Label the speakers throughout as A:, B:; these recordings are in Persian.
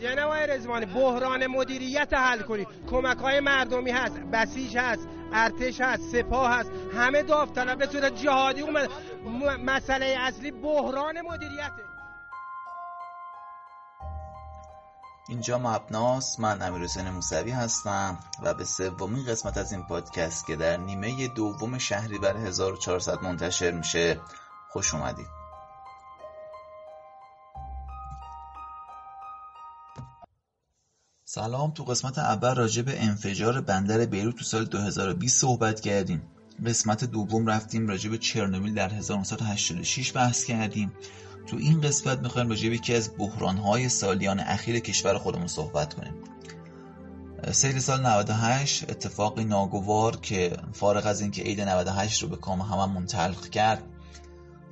A: جناب رزوانی بحران مدیریت حل کنی کمک های مردمی هست بسیج هست ارتش هست سپاه هست. همه داوطلب به صورت جهادی اومد. مسئله اصلی بحران مدیریته.
B: اینجا مبناست. من امیر حسین موسوی هستم و به سومین قسمت از این پادکست که در نیمه دوم شهریور 1400 منتشر میشه خوش اومدید. سلام تو قسمت اول راجع به انفجار بندر بیروت تو سال 2020 صحبت کردیم. قسمت دوم رفتیم راجع به چرنوبیل در 1986 بحث کردیم. تو این قسمت می‌خوایم راجع به یکی از بحرانهای سالیان اخیر کشور خودمون صحبت کنیم. سیل سال 98 اتفاقی ناگوار که فارغ از اینکه عید 98 رو به کام هممون تلخ کرد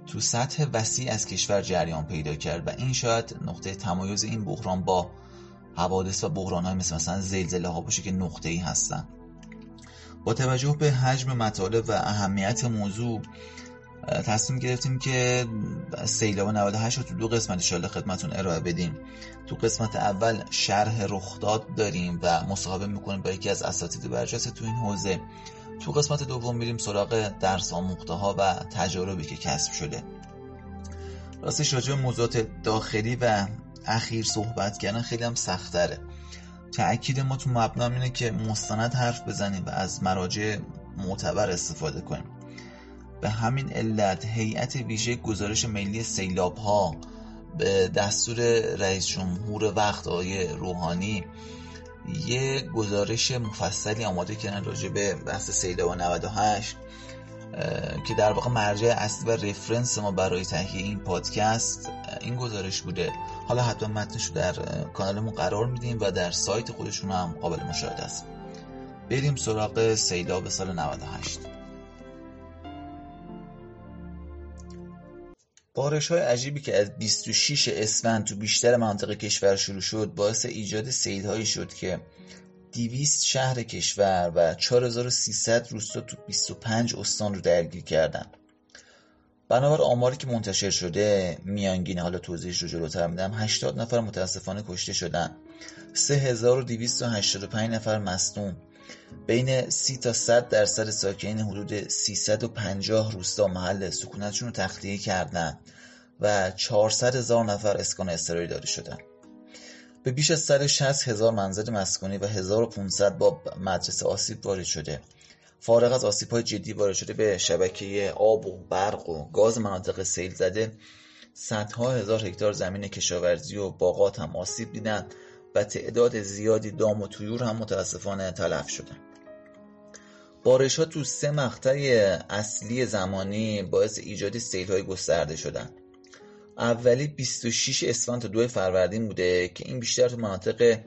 B: تو سطح وسیع از کشور جریان پیدا کرد و این شاید نقطه تمایز این بحران با حوادث و بحران های مثل مثلا زلزله ها باشه که نقطه ای هستن. با توجه به حجم مطالب و اهمیت موضوع تصمیم گرفتیم که سیلاب 98 رو تو دو قسمت شاله خدمتون ارائه بدیم. تو قسمت اول شرح رخداد داریم و مصاحبه می‌کنیم با یکی از اساتید برجسته تو این حوزه. تو قسمت دوم میریم سراغ درس آموخته ها و تجاربی که کسب شده. راستش راجع موضوعات داخلی و اخیر صحبت کردن خیلی هم سختره. تأکید ما تو مبنا اینه که مستند حرف بزنیم و از مراجع معتبر استفاده کنیم. به همین علت هیئت ویژه گزارش ملی سیلاب ها به دستور رئیس جمهور وقت آقای روحانی یه گزارش مفصلی آماده کردن راجع به بحث سیلاب 98 که در واقع مرجع اصلی و رفرنس ما برای تهیه این پادکست این گزارش بوده. حالا حتما متنش رو در کانالمون قرار میدیم و در سایت خودشون هم قابل مشاهده است. بریم سراغ سیلاب سال 98 بارش های عجیبی که از 26 اسفند تو بیشتر مناطق کشور شروع شد باعث ایجاد سیلهایی شد که 200 شهر کشور و 4300 روستا تو 25 استان رو درگیر کردن. بنابر آماری که منتشر شده میانگین حالا توضیحش رو جلوتر میدم 80 نفر متاسفانه کشته شدن. 3285 نفر مصدوم. بین 30 تا 100 درصد ساکنین حدود 350 روستا محل سکونتشون رو تخلیه کردن و 400 هزار نفر اسکان اضطراری داده شدن. به بیش از 160 هزار منزل مسکونی و 1500 با مدرسه آسیب وارد شده. فارغ از آسیب های جدی وارد شده به شبکه آب و برق و گاز مناطق سیل زده صدها هزار هکتار زمین کشاورزی و باغات هم آسیب دیدن و تعداد زیادی دام و تویور هم متاسفانه تلف شدن بارش ها تو سه مقطع اصلی زمانی باعث ایجاد سیل های گسترده شدن. اولی 26 اسفند تا 2 فروردین بوده که این بیشتر تو مناطق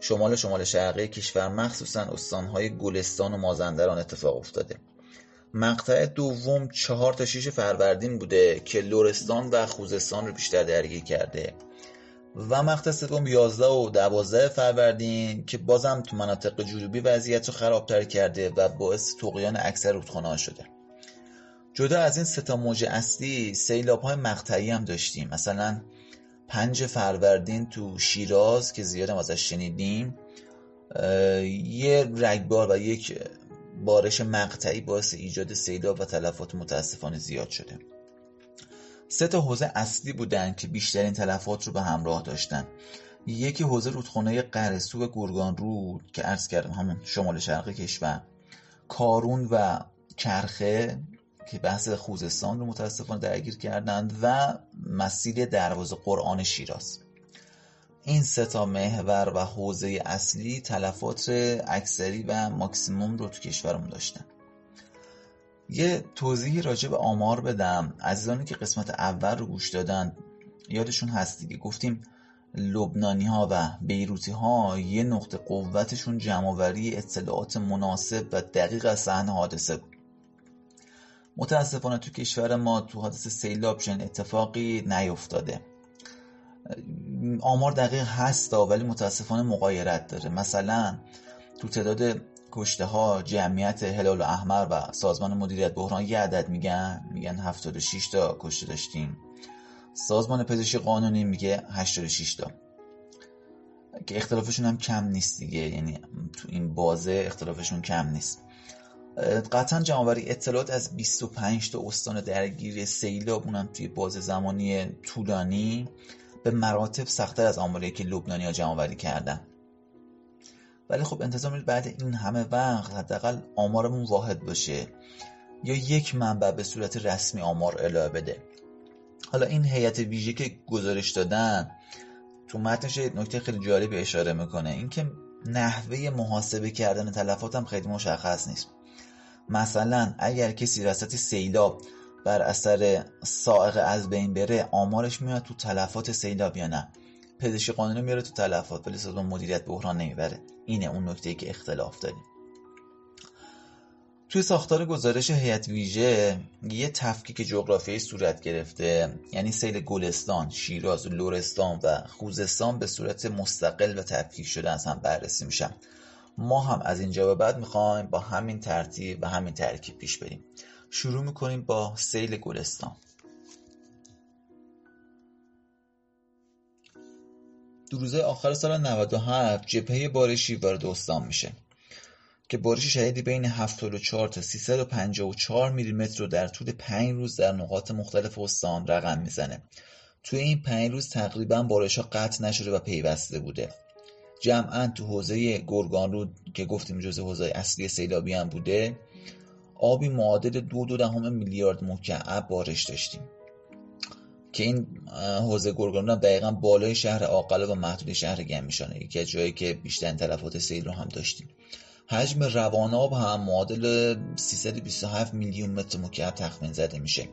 B: شمال شمال شرقی کشور مخصوصا استانهای گلستان و مازندران اتفاق افتاده. مقطع دوم 4 تا 6 فروردین بوده که لورستان و خوزستان رو بیشتر درگیر کرده. و مقطع سوم 11 و 12 فروردین که بازم تو مناطق جنوبی وضعیت رو خرابتر کرده و باعث تقیان اکثر رودخانه‌ها شده. جدا از این ستا موج اصلی سیلاب های مقطعی هم داشتیم. مثلا پنج فروردین تو شیراز که زیاد هم ازش شنیدیم یه رگبار و یک بارش مقطعی باعث ایجاد سیلاب و تلفات متاسفانه زیاد شده. سه تا حوزه اصلی بودن که بیشترین تلفات رو به همراه داشتن. یکی حوزه رودخانه قرسو و گرگان رود که عرض کردم همون شمال شرق کشور. کارون و کرخه که بحث خوزستان رو متاسفانه درگیر کردند و مسیر دروازه قرآن شیراز. این سه تا محور و حوزه اصلی تلفات اکثری و ماکسیموم رو تو کشورمون داشتن. یه توضیحی راجع به آمار بدم. عزیزانی که قسمت اول رو گوش دادن یادشون هست دیگه. گفتیم لبنانی ها و بیروتی ها یه نقطه قوتشون جمعوری اطلاعات مناسب و دقیق از صحنه حادثه بود. متاسفانه تو کشور ما تو حادثه سیلاب چنین اتفاقی نیفتاده. آمار دقیق هستا ولی متاسفانه مقایرت داره. مثلا تو تعداد کشته ها جمعیت هلال احمر و سازمان مدیریت بحران یه عدد میگن. میگن 76 تا کشته داشتیم. سازمان پزشکی قانونی میگه 86 تا. که اختلافشون هم کم نیست دیگه. یعنی تو این بازه اختلافشون کم نیست. قطعا جمعوری اطلاعات از 25 تا استان درگیر سیلاب اونم توی باز زمانی طولانی به مراتب سختتر از آماری که لبنانی ها جمعوری کردن. ولی خب انتظار بعد این همه وقت حداقل آمارمون واحد باشه یا یک منبع به صورت رسمی آمار ارائه بده. حالا این هیئت ویژه که گزارش دادن تو متنش نکته خیلی جالبی اشاره می‌کنه. اینکه نحوه محاسبه کردن تلفات هم خیلی مشخص نیست. مثلا اگر کسی رسط سیلاب بر اثر سائق از بین بره آمارش میاد تو تلفات سیلاب یا نه؟ پزشکی قانونی میاره تو تلفات ولی سازمان مدیریت بحران نمی‌بره. اینه اون نکته ای که اختلاف داریم. توی ساختار گزارش هیئت ویژه یه تفکیک جغرافیایی صورت گرفته. یعنی سیل گلستان، شیراز، لورستان و خوزستان به صورت مستقل و تفکیک شده از هم بررسی میشن. ما هم از اینجا به بعد می‌خوایم با همین ترتیب و همین ترکیب پیش بریم. شروع می‌کنیم با سیل گلستان. دو روزه آخر سال 97 جبهه بارشی وارد استان میشه که بارش شدیدی بین 74 تا 354 میلیمتر رو در طول 5 روز در نقاط مختلف استان رقم می‌زنه. توی این 5 روز تقریبا بارش ها قطع نشده و پیوسته بوده. جمعا تو حوزه گرگانرود که گفتیم جزء حوزه اصلی سیلابی هم بوده آبی معادل دو دو دهم میلیارد مکعب بارش داشتیم. که این حوزه گرگانرود هم دقیقا بالای شهر آقلا و محدود شهر گمیشانه یکی از جایی که بیشتر تلفات سیل رو هم داشتیم. حجم رواناب هم معادل 327 میلیون متر مکعب تخمین زده میشه.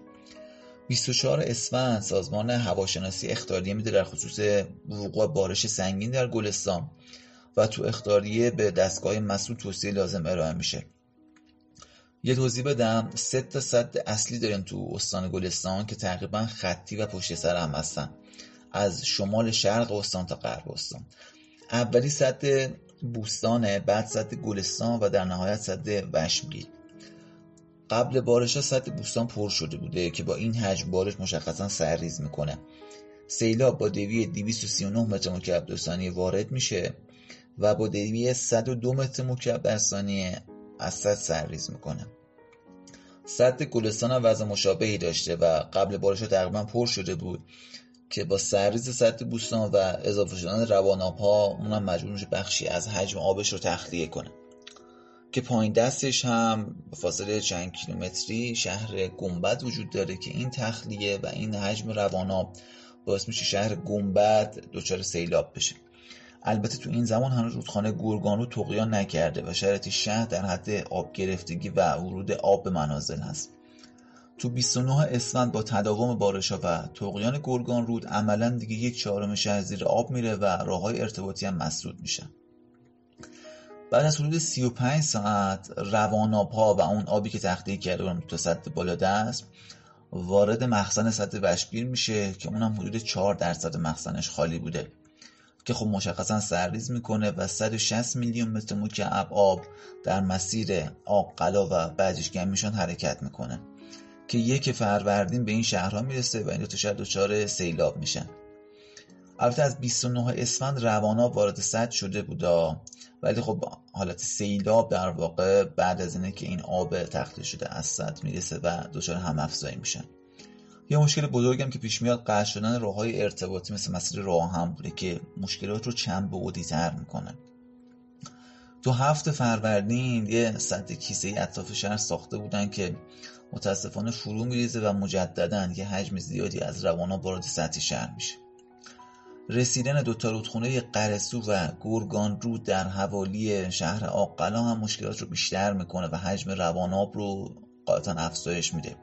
B: 24 اسفند سازمان هواشناسی اختاریه میده در خصوص وقوع بارش سنگین در گلستان و تو اختاریه به دستگاه مسئول توصیه لازم ارائه میشه. یه توضیح بدم سه تا صد اصلی داریم تو استان گلستان که تقریبا خطی و پشت سر هم هستن. از شمال شرق استان تا غرب استان. اولی صد بوستانه بعد صد گلستان و در نهایت صد وشمگیر قبل بارش ها سطح بوستان پر شده بوده که با این حجم بارش مشخصا سرریز می‌کنه. سیلاب با دوی 239 متر مکعب در ثانیه وارد میشه و با دوی 102 متر مکعب در ثانیه از سد سرریز می‌کنه. سد گلستان هم وضع مشابهی داشته و قبل بارش ها تقریبا پر شده بود که با سرریز سد بوستان و اضافه شدن رواناب ها اونم مجبور میشه بخشی از حجم آبش رو تخلیه کنه. که پایین دستش هم به فاصله چند کیلومتری شهر گنبد وجود داره که این تخلیه و این حجم رواناب باعث میشه شهر گنبد دچار سیلاب بشه. البته تو این زمان هنوز رودخانه گورگانو تقیان نکرده و شرایط شهر در حد آب گرفتگی و ورود آب به منازل هست. تو 29 اسفند با تداوم بارشا و تقیان گرگان رود عملا دیگه یک چهارم شهر زیر آب میره و راه های ارتباطی هم مسدود میشن. بعد از حدود 35 ساعت رواناب ها و اون آبی که تخلیه کرده بودم تو سطح بالا دست وارد مخزن سطح وشبیر میشه که اونم حدود 4 درصد مخزنش خالی بوده که خب مشخصا سرریز می‌کنه و 160 میلیون متر مکعب آب در مسیر قلا و بعدش میشن حرکت می‌کنه که یک فروردین به این شهرها می‌رسه و این دو تا شهر دچار سیلاب میشن. البته از 29 اسفند رواناب وارد سد شده بودا. ولی خب حالت سیلاب در واقع بعد از اینه که این آب تخلیه شده از سد می‌رسه و دچار هم افزایی میشن. یه مشکل بزرگم که پیش میاد قطع شدن راه های ارتباطی مثل مسیر راه هم بوده که مشکلات رو چند بعدی تر می‌کنه. تو هفت فروردین یه سد کیسه ای اطراف شهر ساخته بودن که متاسفانه فرو میریزه و مجددا یه حجم زیادی از روانها وارد سطح شهر میشه. رسیدن دوتا رودخونه قرسو و گورگان رود در حوالی شهر آقلا هم مشکلات رو بیشتر می‌کنه و حجم رواناب رو قاطعا افزایش میده.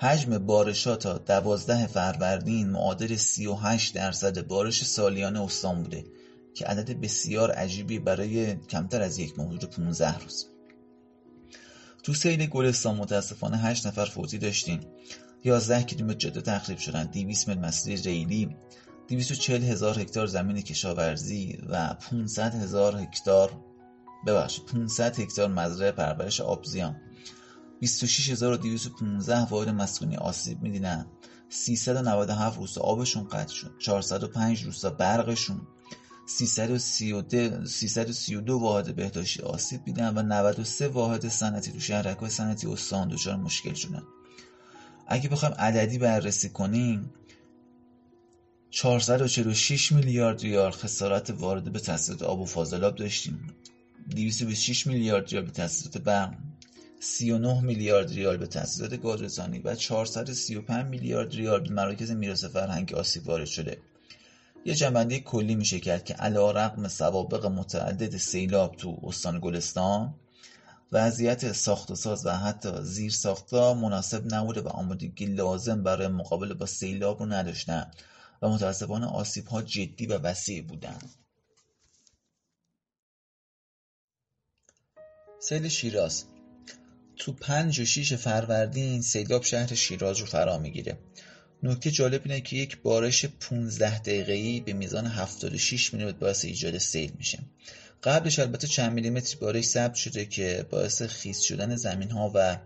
B: حجم بارشا تا دوازده فروردین معادل 38 درصد بارش سالیانه استان بوده که عدد بسیار عجیبی برای کمتر از یک ماه 15 روز. تو سیل گلستان متاسفانه 8 نفر فوتی داشتیم. 11 کیلومتر جاده تخریب شدن 200 متر مسیر ریلی. 240 هزار هکتار زمین کشاورزی و 500 هزار هکتار ببخشید 500 هکتار مزرعه پرورش آبزیان. 26215 واحد مسکونی آسیب می‌دیدن. 397 روستا آبشون قطع شد. 405 روستا برقشون. 332 واحد بهداشتی آسیب دیدن و 93 واحد صنعتی تو شهرک‌های صنعتی استان دچار مشکل شدن. اگه بخوایم عددی بررسی کنیم 446 میلیارد ریال خسارت وارد به تاسیسات آب و فاضلاب داشتیم. 226 میلیارد ریال به تاسیسات برق 39 میلیارد ریال به تاسیسات گازرسانی و 435 میلیارد ریال به مراکز میراث فرهنگی آسیب وارد شده. یه جنبندی کلی میشه کرد که علا رقم سوابق متعدد سیلاب تو استان گلستان. وضعیت ساخت و ساز و حتی زیر ساختا مناسب نبوده و آمادگی لازم برای مقابله با سیلاب رو نداشتن. و متاسفانه آسیب ها جدی و وسیع بودن سیل شیراز. تو پنج و شیش فروردین سیلاب شهر شیراز رو فرا می‌گیره. نکته جالب اینه که یک بارش 15 دقیقه‌ای به میزان 76 میلیمتر باعث ایجاد سیل میشه. قبلش البته چند میلیمتر بارش ثبت شده که باعث خیس شدن زمین ها و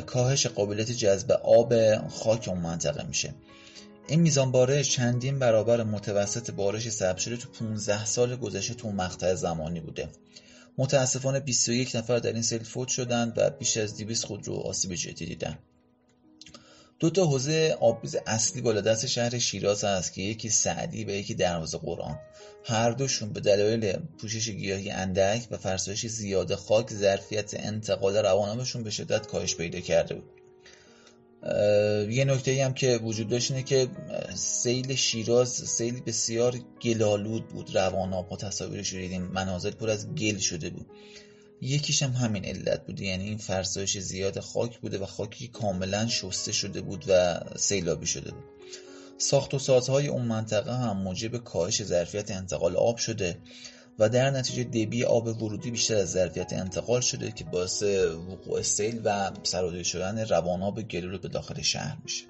B: کاهش قابلیت جذب آب خاک اون منطقه میشه. این میزان بارش چندین برابر متوسط بارش ثبت شده تو 15 سال گذشته تو مقطع زمانی بوده. متاسفانه 21 نفر در این سیل فوت شدند و بیش از 200 خود رو آسیب جدی دیدن. دو تا حوزه آبریز اصلی بالا شهر شیراز هست که یکی سعدی و یکی دروازه قرآن. هر دوشون به دلایل پوشش گیاهی اندک و فرسایش زیاد خاک ظرفیت انتقال روانابشون به شدت کاهش پیدا کرده بود. یه نکته ای هم که وجود داشت اینه که سیل شیراز سیل بسیار گلالود بود رواناب ها تصاویرش رو منازل پر از گل شده بود. یکیش هم همین علت بوده یعنی این فرسایش زیاد خاک بوده و خاکی کاملا شسته شده بود و سیلابی شده بود. ساخت و سازهای اون منطقه هم موجب کاهش ظرفیت انتقال آب شده. و در نتیجه دبی آب ورودی بیشتر از ظرفیت انتقال شده که باعث وقوع سیل و سرازیر شدن رواناب گلو به داخل شهر میشه.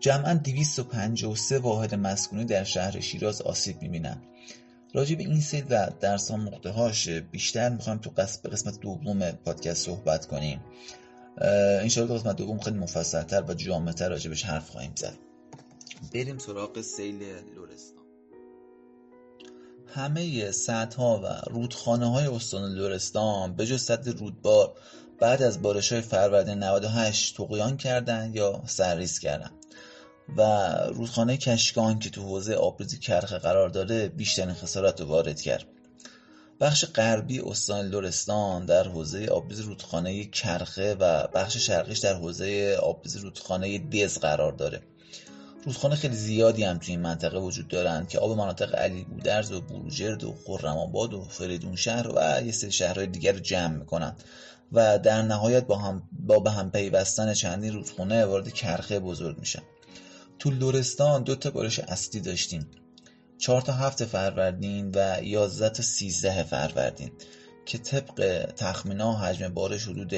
B: جمعا 253 واحد مسکونی در شهر شیراز آسیب می‌بینن. راجع به این سیل و درس ها هاش بیشتر می‌خوایم تو قسم قسمت دوم پادکست صحبت کنیم. انشاءالله قسمت دوم خیلی مفصلتر و جامعتر راجبش حرف خواهیم زد. بریم سراغ سیل لورستان. همه سدها و رودخانه های استان لورستان به جز سد رودبار بعد از بارش های فروردین 98 تقیان کردند یا سرریز کردند و رودخانه کشکان که تو حوزه آبریزی کرخه قرار داره بیشترین خسارت رو وارد کرد. بخش غربی استان لرستان در حوزه آبریز رودخانه کرخه و بخش شرقیش در حوزه آبریز رودخانه دز قرار داره. رودخانه خیلی زیادی هم توی این منطقه وجود دارند که آب مناطق علی بودرز و بروجرد و خرم‌آباد و فریدون شهر و یه سری شهرهای دیگر رو جمع می‌کنن. و در نهایت با, هم با به هم پیوستن چندین رودخانه وارد کرخه بزرگ میشن. تو لورستان دو تا بارش اصلی داشتیم. چهار تا هفت فروردین و یازده تا سیزده فروردین که طبق تخمینا حجم بارش حدود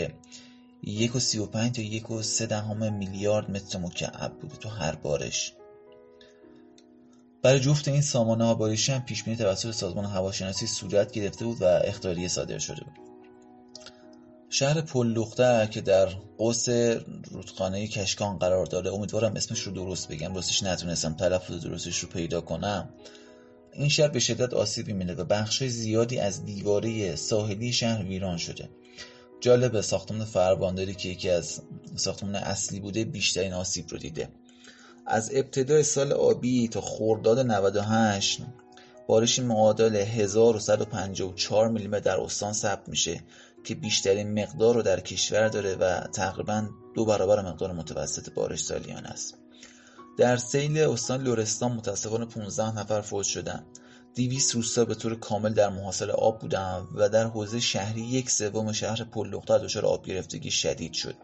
B: یک و سی و پنج تا یک و سه دهم میلیارد متر مکعب بوده تو هر بارش. برای جفت این سامانه ها بارشی هم پیش توسط سازمان هواشناسی صورت گرفته بود و اختاریه صادر شده بود. شهر پلوخته که در قوس رودخانه کشکان قرار داره امیدوارم اسمش رو درست بگم راستش نتونستم تلفظ درستش رو پیدا کنم. این شهر به شدت آسیب می‌بینه و بخش زیادی از دیواره ساحلی شهر ویران شده. جالب ساختمان فربانداری که یکی از ساختمان اصلی بوده بیشترین آسیب رو دیده. از ابتدای سال آبی تا خرداد 98 بارش معادل 1154 میلیمتر در استان ثبت میشه که بیشترین مقدار رو در کشور داره و تقریبا دو برابر مقدار متوسط بارش سالیانه است. در سیل استان لورستان متاسفانه 15 نفر فوت شدن. 200 روستا به طور کامل در محاصره آب بودن و در حوزه شهری یک سوم شهر پلوختر دچار آب گرفتگی شدید شد.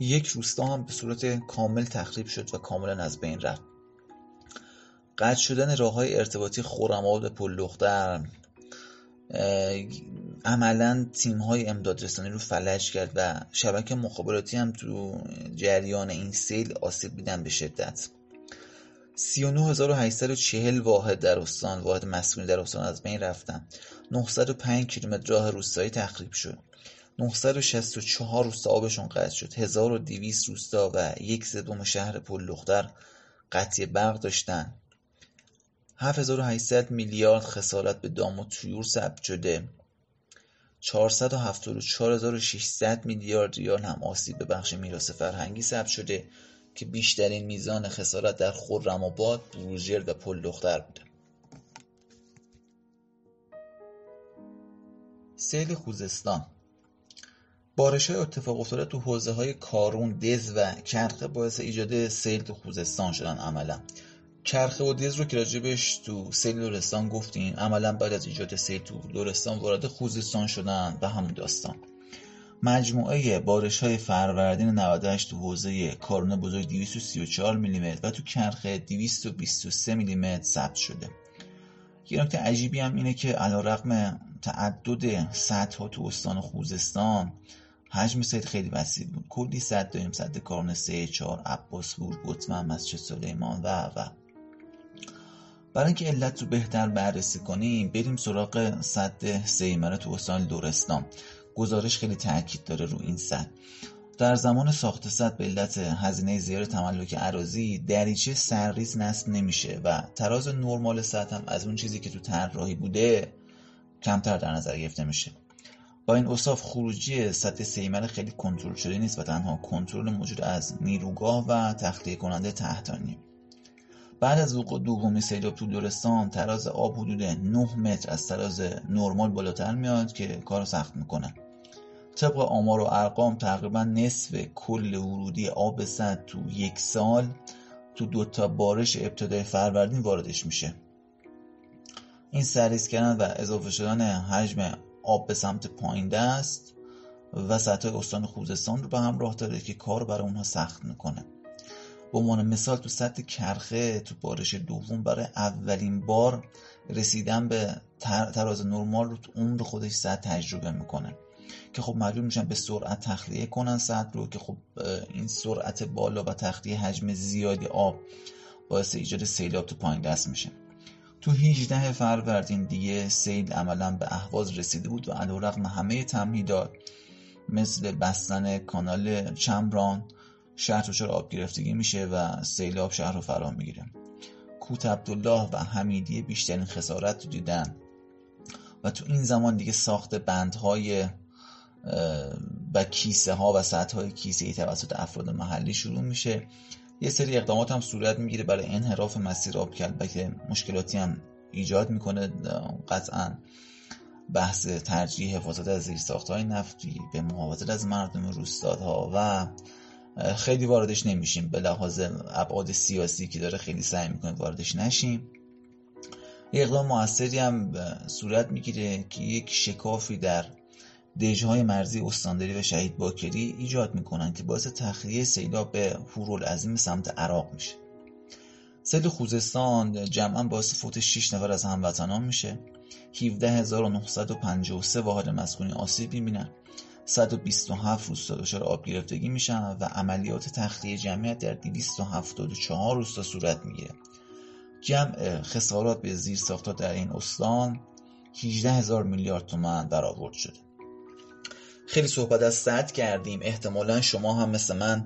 B: یک روستا هم به صورت کامل تخریب شد و کاملا از بین رفت. قطع شدن راه های ارتباطی خورمآباد به پلوختر عملا تیم های امداد رسانی رو فلج کرد و شبکه مخابراتی هم تو جریان این سیل آسیب دیدن به شدت. 39840 واحد در استان واحد مسئولی در استان از بین رفتن. 905 کیلومتر راه روستایی تخریب شد. 964 روستا آبشون قطع شد. 1200 روستا و یک سوم شهر پلدختر قطعی برق داشتن. 7800 میلیارد خسارت به دام و تویور ثبت شده. 474600 میلیارد ریال هم آسیب به بخش میراث فرهنگی ثبت شده. که بیشترین میزان خسارت در خرم‌آباد، بروجرد و پل دختر بوده. سیل خوزستان. بارش های اتفاق افتاده تو حوزه های کارون، دز و کرخه باعث ایجاد سیل تو خوزستان شدن عملا. کرخه و دز رو که راجبش تو سیل لورستان گفتیم عملا بعد از ایجاد سیل تو لورستان وارد خوزستان شدن و همون داستان. مجموعه بارش های فروردین 98 تو حوزه کارون بزرگ 234 میلیمتر و تو کرخه 223 میلیمتر ثبت شده. یه نکته عجیبی هم اینه که علا رقم تعدد سطح ها تو استان خوزستان حجم سید خیلی وسیع بود. کلی صد داریم صد کارون سه چهار عباسپور گتمن مسجد سلیمان و و. برای اینکه علت رو بهتر بررسی کنیم بریم سراغ صد سیمره تو استان لورستان گزارش خیلی تاکید داره رو این صد در زمان ساخت صد به علت هزینه زیاد تملک عراضی دریچه سرریز نصب نمیشه و تراز نرمال سطح هم از اون چیزی که تو طراحی بوده کمتر در نظر گرفته میشه. با این اصاف خروجی سطح سیمر خیلی کنترل شده نیست و تنها کنترل موجود از نیروگاه و تخلیه کننده تحتانی. بعد از وقوع دومی سیلاب تو دورستان تراز آب حدود 9 متر از تراز نرمال بالاتر میاد که کار سخت می‌کنه. طبق آمار و ارقام تقریبا نصف کل ورودی آب سد تو یک سال تو دوتا بارش ابتدای فروردین واردش میشه. این سریز کردن و اضافه شدن حجم آب به سمت پایین دست و سطح استان خوزستان رو به همراه داره که کار برای اونها سخت می‌کنه. به عنوان مثال تو سطح کرخه تو بارش دوم برای اولین بار رسیدن به تراز نرمال رو تو عمر خودش سطح تجربه می‌کنه. که خب مجبور میشن به سرعت تخلیه کنن سطح رو که خب این سرعت بالا و تخلیه حجم زیادی آب باعث ایجاد سیلاب تو پایین دست میشه. تو 18 فروردین دیگه سیل عملا به اهواز رسیده بود و علیرغم همه تمهیدات مثل بستن کانال چمران شهر دچار آب گرفتگی میشه و سیلاب شهر رو فرا می‌گیره. کوت عبدالله و حمیدیه بیشترین خسارت رو دیدن و تو این زمان دیگه ساخت بندهای و کیسه ها و سطح های کیسه ای توسط افراد محلی شروع میشه. یه سری اقدامات هم صورت می‌گیره برای انحراف مسیر آب که مشکلاتی هم ایجاد می‌کنه. قطعا بحث ترجیح حفاظت از زیرساخت های نفتی به محافظت از مردم روستادها و خیلی واردش نمیشیم. به لحاظ ابعاد سیاسی که داره خیلی سعی می‌کنه واردش نشیم. یه اقدام موثری هم صورت می‌گیره که یک شکافی در دژهای مرزی استانداری و شهید باکری ایجاد می‌کنن که باعث تخلیه سیلاب به عظیم سمت عراق میشه. سیل خوزستان جمعا باعث فوت 6 نفر از هموطنان میشه. 17953 واحد مسکونی آسیب می‌بینن. 127 روستا دچار آب گرفتگی میشن و عملیات تخلیه جمعیت در 274 روستا صورت می‌گیره. جمع خسارات به زیر ساختا در این استان 18 هزار میلیارد تومن برآورد شده. خیلی صحبت از صد کردیم. احتمالا شما هم مثل من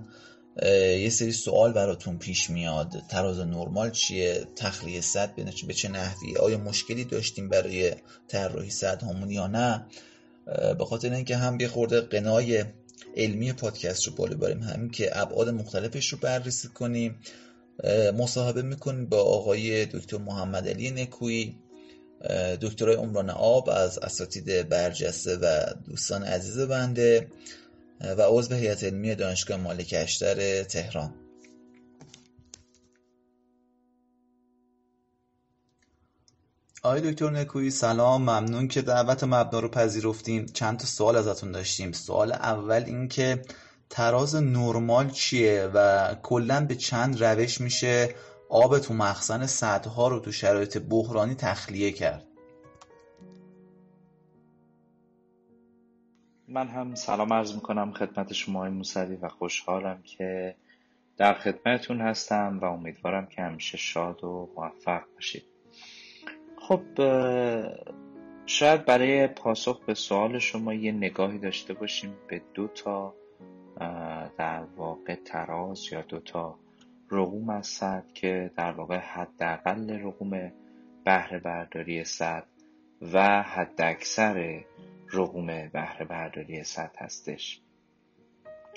B: یه سری سوال براتون پیش میاد. تراز نرمال چیه؟ تخلیه صد به چه نحوی؟ آیا مشکلی داشتیم برای طراحی صد همون یا نه؟ به خاطر اینکه هم یه خورده قنای علمی پادکست رو بالا بریم. همین که ابعاد مختلفش رو بررسی کنیم. مصاحبه می‌کنیم با آقای دکتر محمد علی نکویی. دکترای عمران آب از اساتید برجسته و دوستان عزیز بنده و عضو هیئت علمی دانشگاه مالک اشتر تهران. آقای دکتر نکویی سلام ممنون که دعوت مبنا رو پذیرفتیم. چند تا سوال ازتون داشتیم. سوال اول این که تراز نرمال چیه و کلا به چند روش میشه آب تو مخزن صدها رو تو شرایط بحرانی تخلیه کرد.
C: من هم سلام عرض می‌کنم خدمت شما موسوی و خوشحالم که در خدمتتون هستم و امیدوارم که همیشه شاد و موفق باشید. خب شاید برای پاسخ به سوال شما یه نگاهی داشته باشیم به دو تا در واقع تراز یا دو تا رقوم از صد که در واقع حداقل رقوم بهره برداری سد و حداکثر رقوم بهره برداری سد هستش.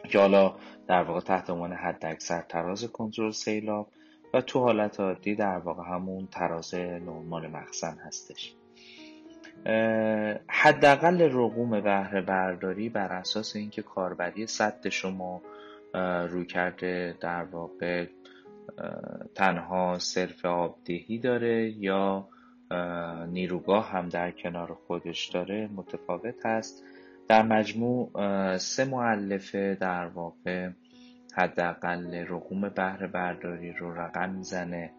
C: که حالا در واقع تحت عنوان حداکثر تراز کنترل سیلاب و تو حالت عادی در واقع همون تراز نرمال مخزن هستش. حداقل رقوم بهره برداری بر اساس اینکه کاربری سد شما روی کرده در واقع تنها صرف آبدهی داره یا نیروگاه هم در کنار خودش داره متفاوت هست. در مجموع سه معلفه در واقع حداقل رقوم بهره برداری رو رقم می‌زنه.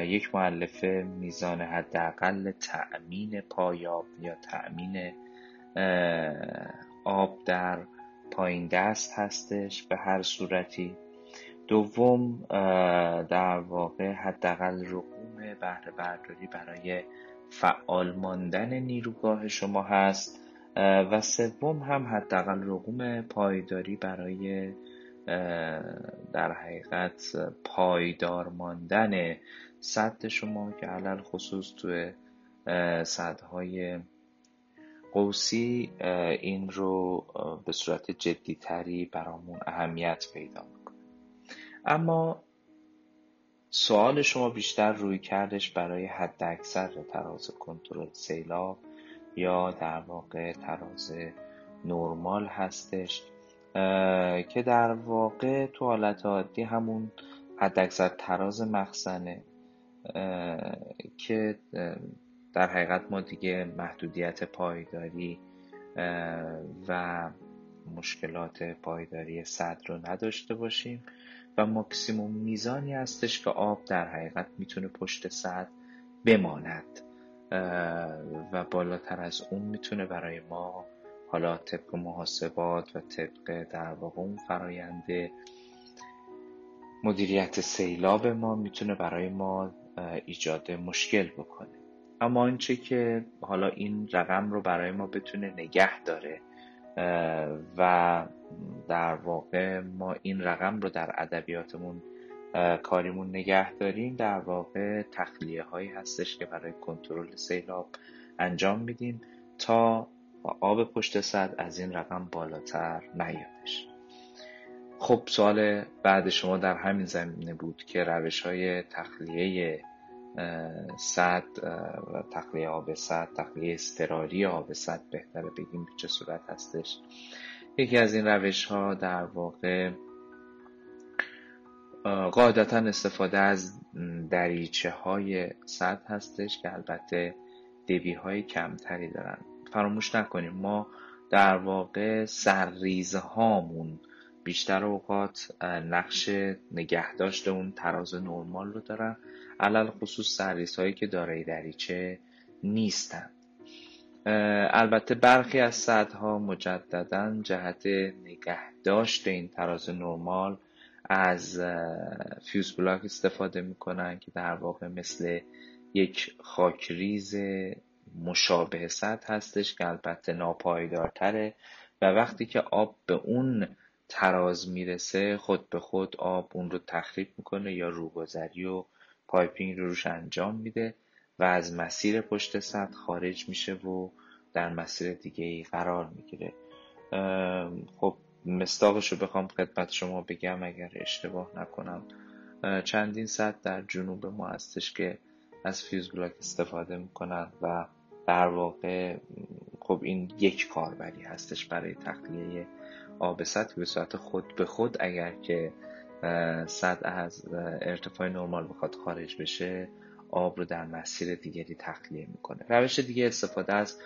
C: یک معلفه میزان حداقل تأمین پایاب یا تأمین آب در پایین دست هستش. به هر صورتی دوم در واقع حداقل رقوم بهره برداری برای فعال ماندن نیروگاه شما هست. و سوم هم حداقل رقوم پایداری برای در حقیقت پایدار ماندن صد شما که علل خصوص توی صدهای قوسی این رو به صورت جدیتری برامون اهمیت پیدا اما سوال شما بیشتر روی کردش برای حد اکثر تراز کنترل سیلاب یا در واقع تراز نرمال هستش که در واقع تو حالت عادی همون حداکثر تراز مخزنه که در حقیقت ما دیگه محدودیت پایداری و مشکلات پایداری صد رو نداشته باشیم. و ماکسیموم میزانی هستش که آب در حقیقت می‌تونه پشت صد بماند و بالاتر از اون می‌تونه برای ما حالا طبق محاسبات و طبق در واقع اون فراینده مدیریت سیلاب ما می‌تونه برای ما ایجاد مشکل بکنه. اما آنچه که حالا این رقم رو برای ما بتونه نگه داره و در واقع ما این رقم رو در ادبیاتمون کاریمون نگه داریم. در واقع تخلیه هایی هستش که برای کنترل سیلاب انجام میدیم تا آب پشت صد از این رقم بالاتر نیادش. خب سوال بعد شما در همین زمینه بود که روش های تخلیه صد و تخلیه آب صد تخلیه استراری آب صد بهتره بگیم به چه صورت هستش. یکی از این روش ها در واقع قاعدتا استفاده از دریچه های صد هستش که البته دوی های کمتری دارن. فراموش نکنیم ما در واقع سرریزهامون بیشتر اوقات نقش نگهداشت اون تراز نرمال رو دارن علی‌الخصوص سرریز هایی که دارای دریچه نیستن. البته برخی از سدها مجددا جهت نگهداشت این تراز نرمال از fuse plug استفاده می‌کنن که در واقع مثل یک خاکریز مشابه سطح هستش که البته ناپایدارتره و وقتی که آب به اون تراز می‌رسه خود به خود آب اون رو تخریب می‌کنه یا روگذری و piping رو روش انجام میده. و از مسیر پشت سد خارج میشه و در مسیر دیگه ای قرار می‌گیره. خب مصداقش رو بخوام خدمت شما بگم اگر اشتباه نکنم. چندین سد در جنوب ما هستش که از fuse plug استفاده می‌کنن و در واقع خب این یک کاربری هستش برای تخلیه آب سطح به صورت خود به خود اگر که سطح از ارتفاع نرمال بخواد خارج بشه آب رو در مسیر دیگری تخلیه می‌کنه. روش دیگه استفاده از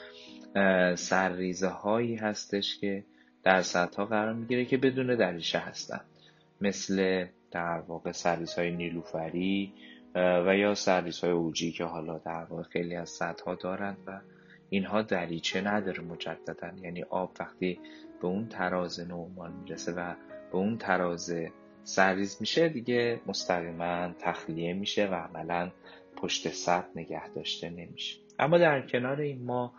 C: سرریزه هایی هستش که در سطح قرار می‌گیره که بدون دریچه هستن. مثل در واقع سرریز های نیلوفری و یا سرریز های ogee که حالا در واقع خیلی از سد ها دارند و اینها دریچه نداره مجددا. یعنی آب وقتی به اون تراز نرمال می‌رسه و به اون تراز سریز میشه دیگه مستقیما تخلیه میشه و عملا پشت سد نگه داشته نمیشه. اما در کنار این ما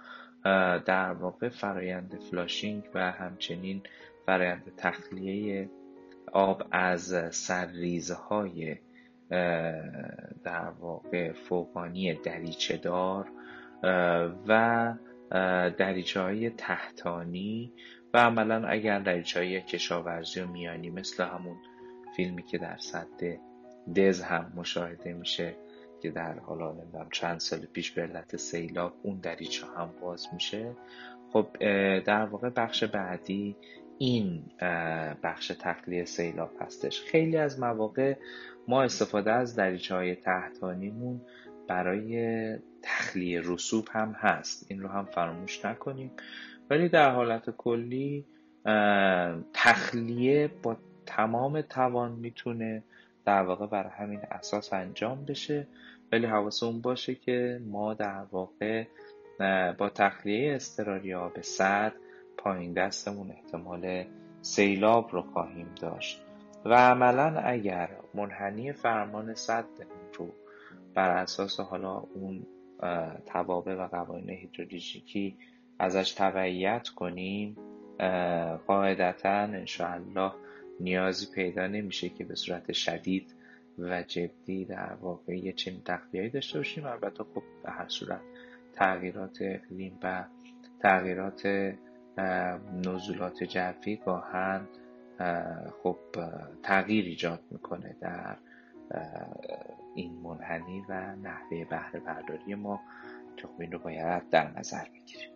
C: در واقع فرایند flushing و همچنین فرایند تخلیه آب از سرریزهای در واقع فوقانی دریچه دار و دریچه های تحتانی و عملا اگر دریچه های کشاورزی و میانی مثل همون فیلمی که در صد دز هم مشاهده میشه که در حالا نمی‌دونم چند سال پیش به علت سیلاب اون دریچه هم باز میشه. خب در واقع بخش بعدی این بخش تخلیه سیلاب هستش. خیلی از مواقع ما استفاده از دریچه های تحتانیمون برای تخلیه رسوب هم هست. این رو هم فراموش نکنیم. ولی در حالت کلی تخلیه با تمام توان می‌تونه در واقع بر همین اساس انجام بشه. ولی حواسمون باشه که ما در واقع با تخلیه استراری به صد پایین دستمون احتمال سیلاب رو خواهیم داشت. و عملا اگر منحنی فرمان صد رو بر اساس حالا اون توابع و قوانین هیدرولیژیکی ازش تبعیت کنیم قاعدتا انشاءالله نیازی پیدا نمیشه که به صورت شدید و جدی در واقع یه چنین تخلیهایی داشته باشیم. البته خب به هر صورت تغییرات اقلیم و تغییرات نزولات جوی گاهن خب تغییر ایجاد می‌کنه در این منحنی و نحوه بهره برداری ما که خب این رو باید در نظر بگیریم.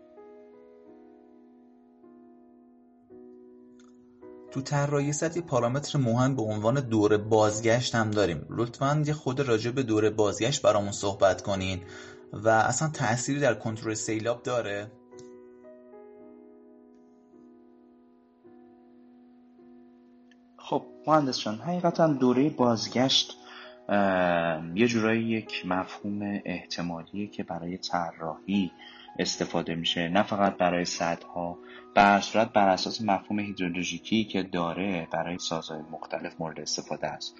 B: تو طراحی یه پارامتر مهم به عنوان دور بازگشت هم داریم. لطفا یه خود راجع به دور بازگشت برامون صحبت کنین. و اصلا تأثیری در کنترل سیلاب داره؟
C: خب مهندس جان حقیقتا دوره بازگشت یه جورایی یک مفهوم احتمالیه که برای طراحی استفاده میشه. نه فقط برای صدها بر صورت بر اساس مفهوم هیدرولوژیکی که داره برای سازهای مختلف مورد استفاده است.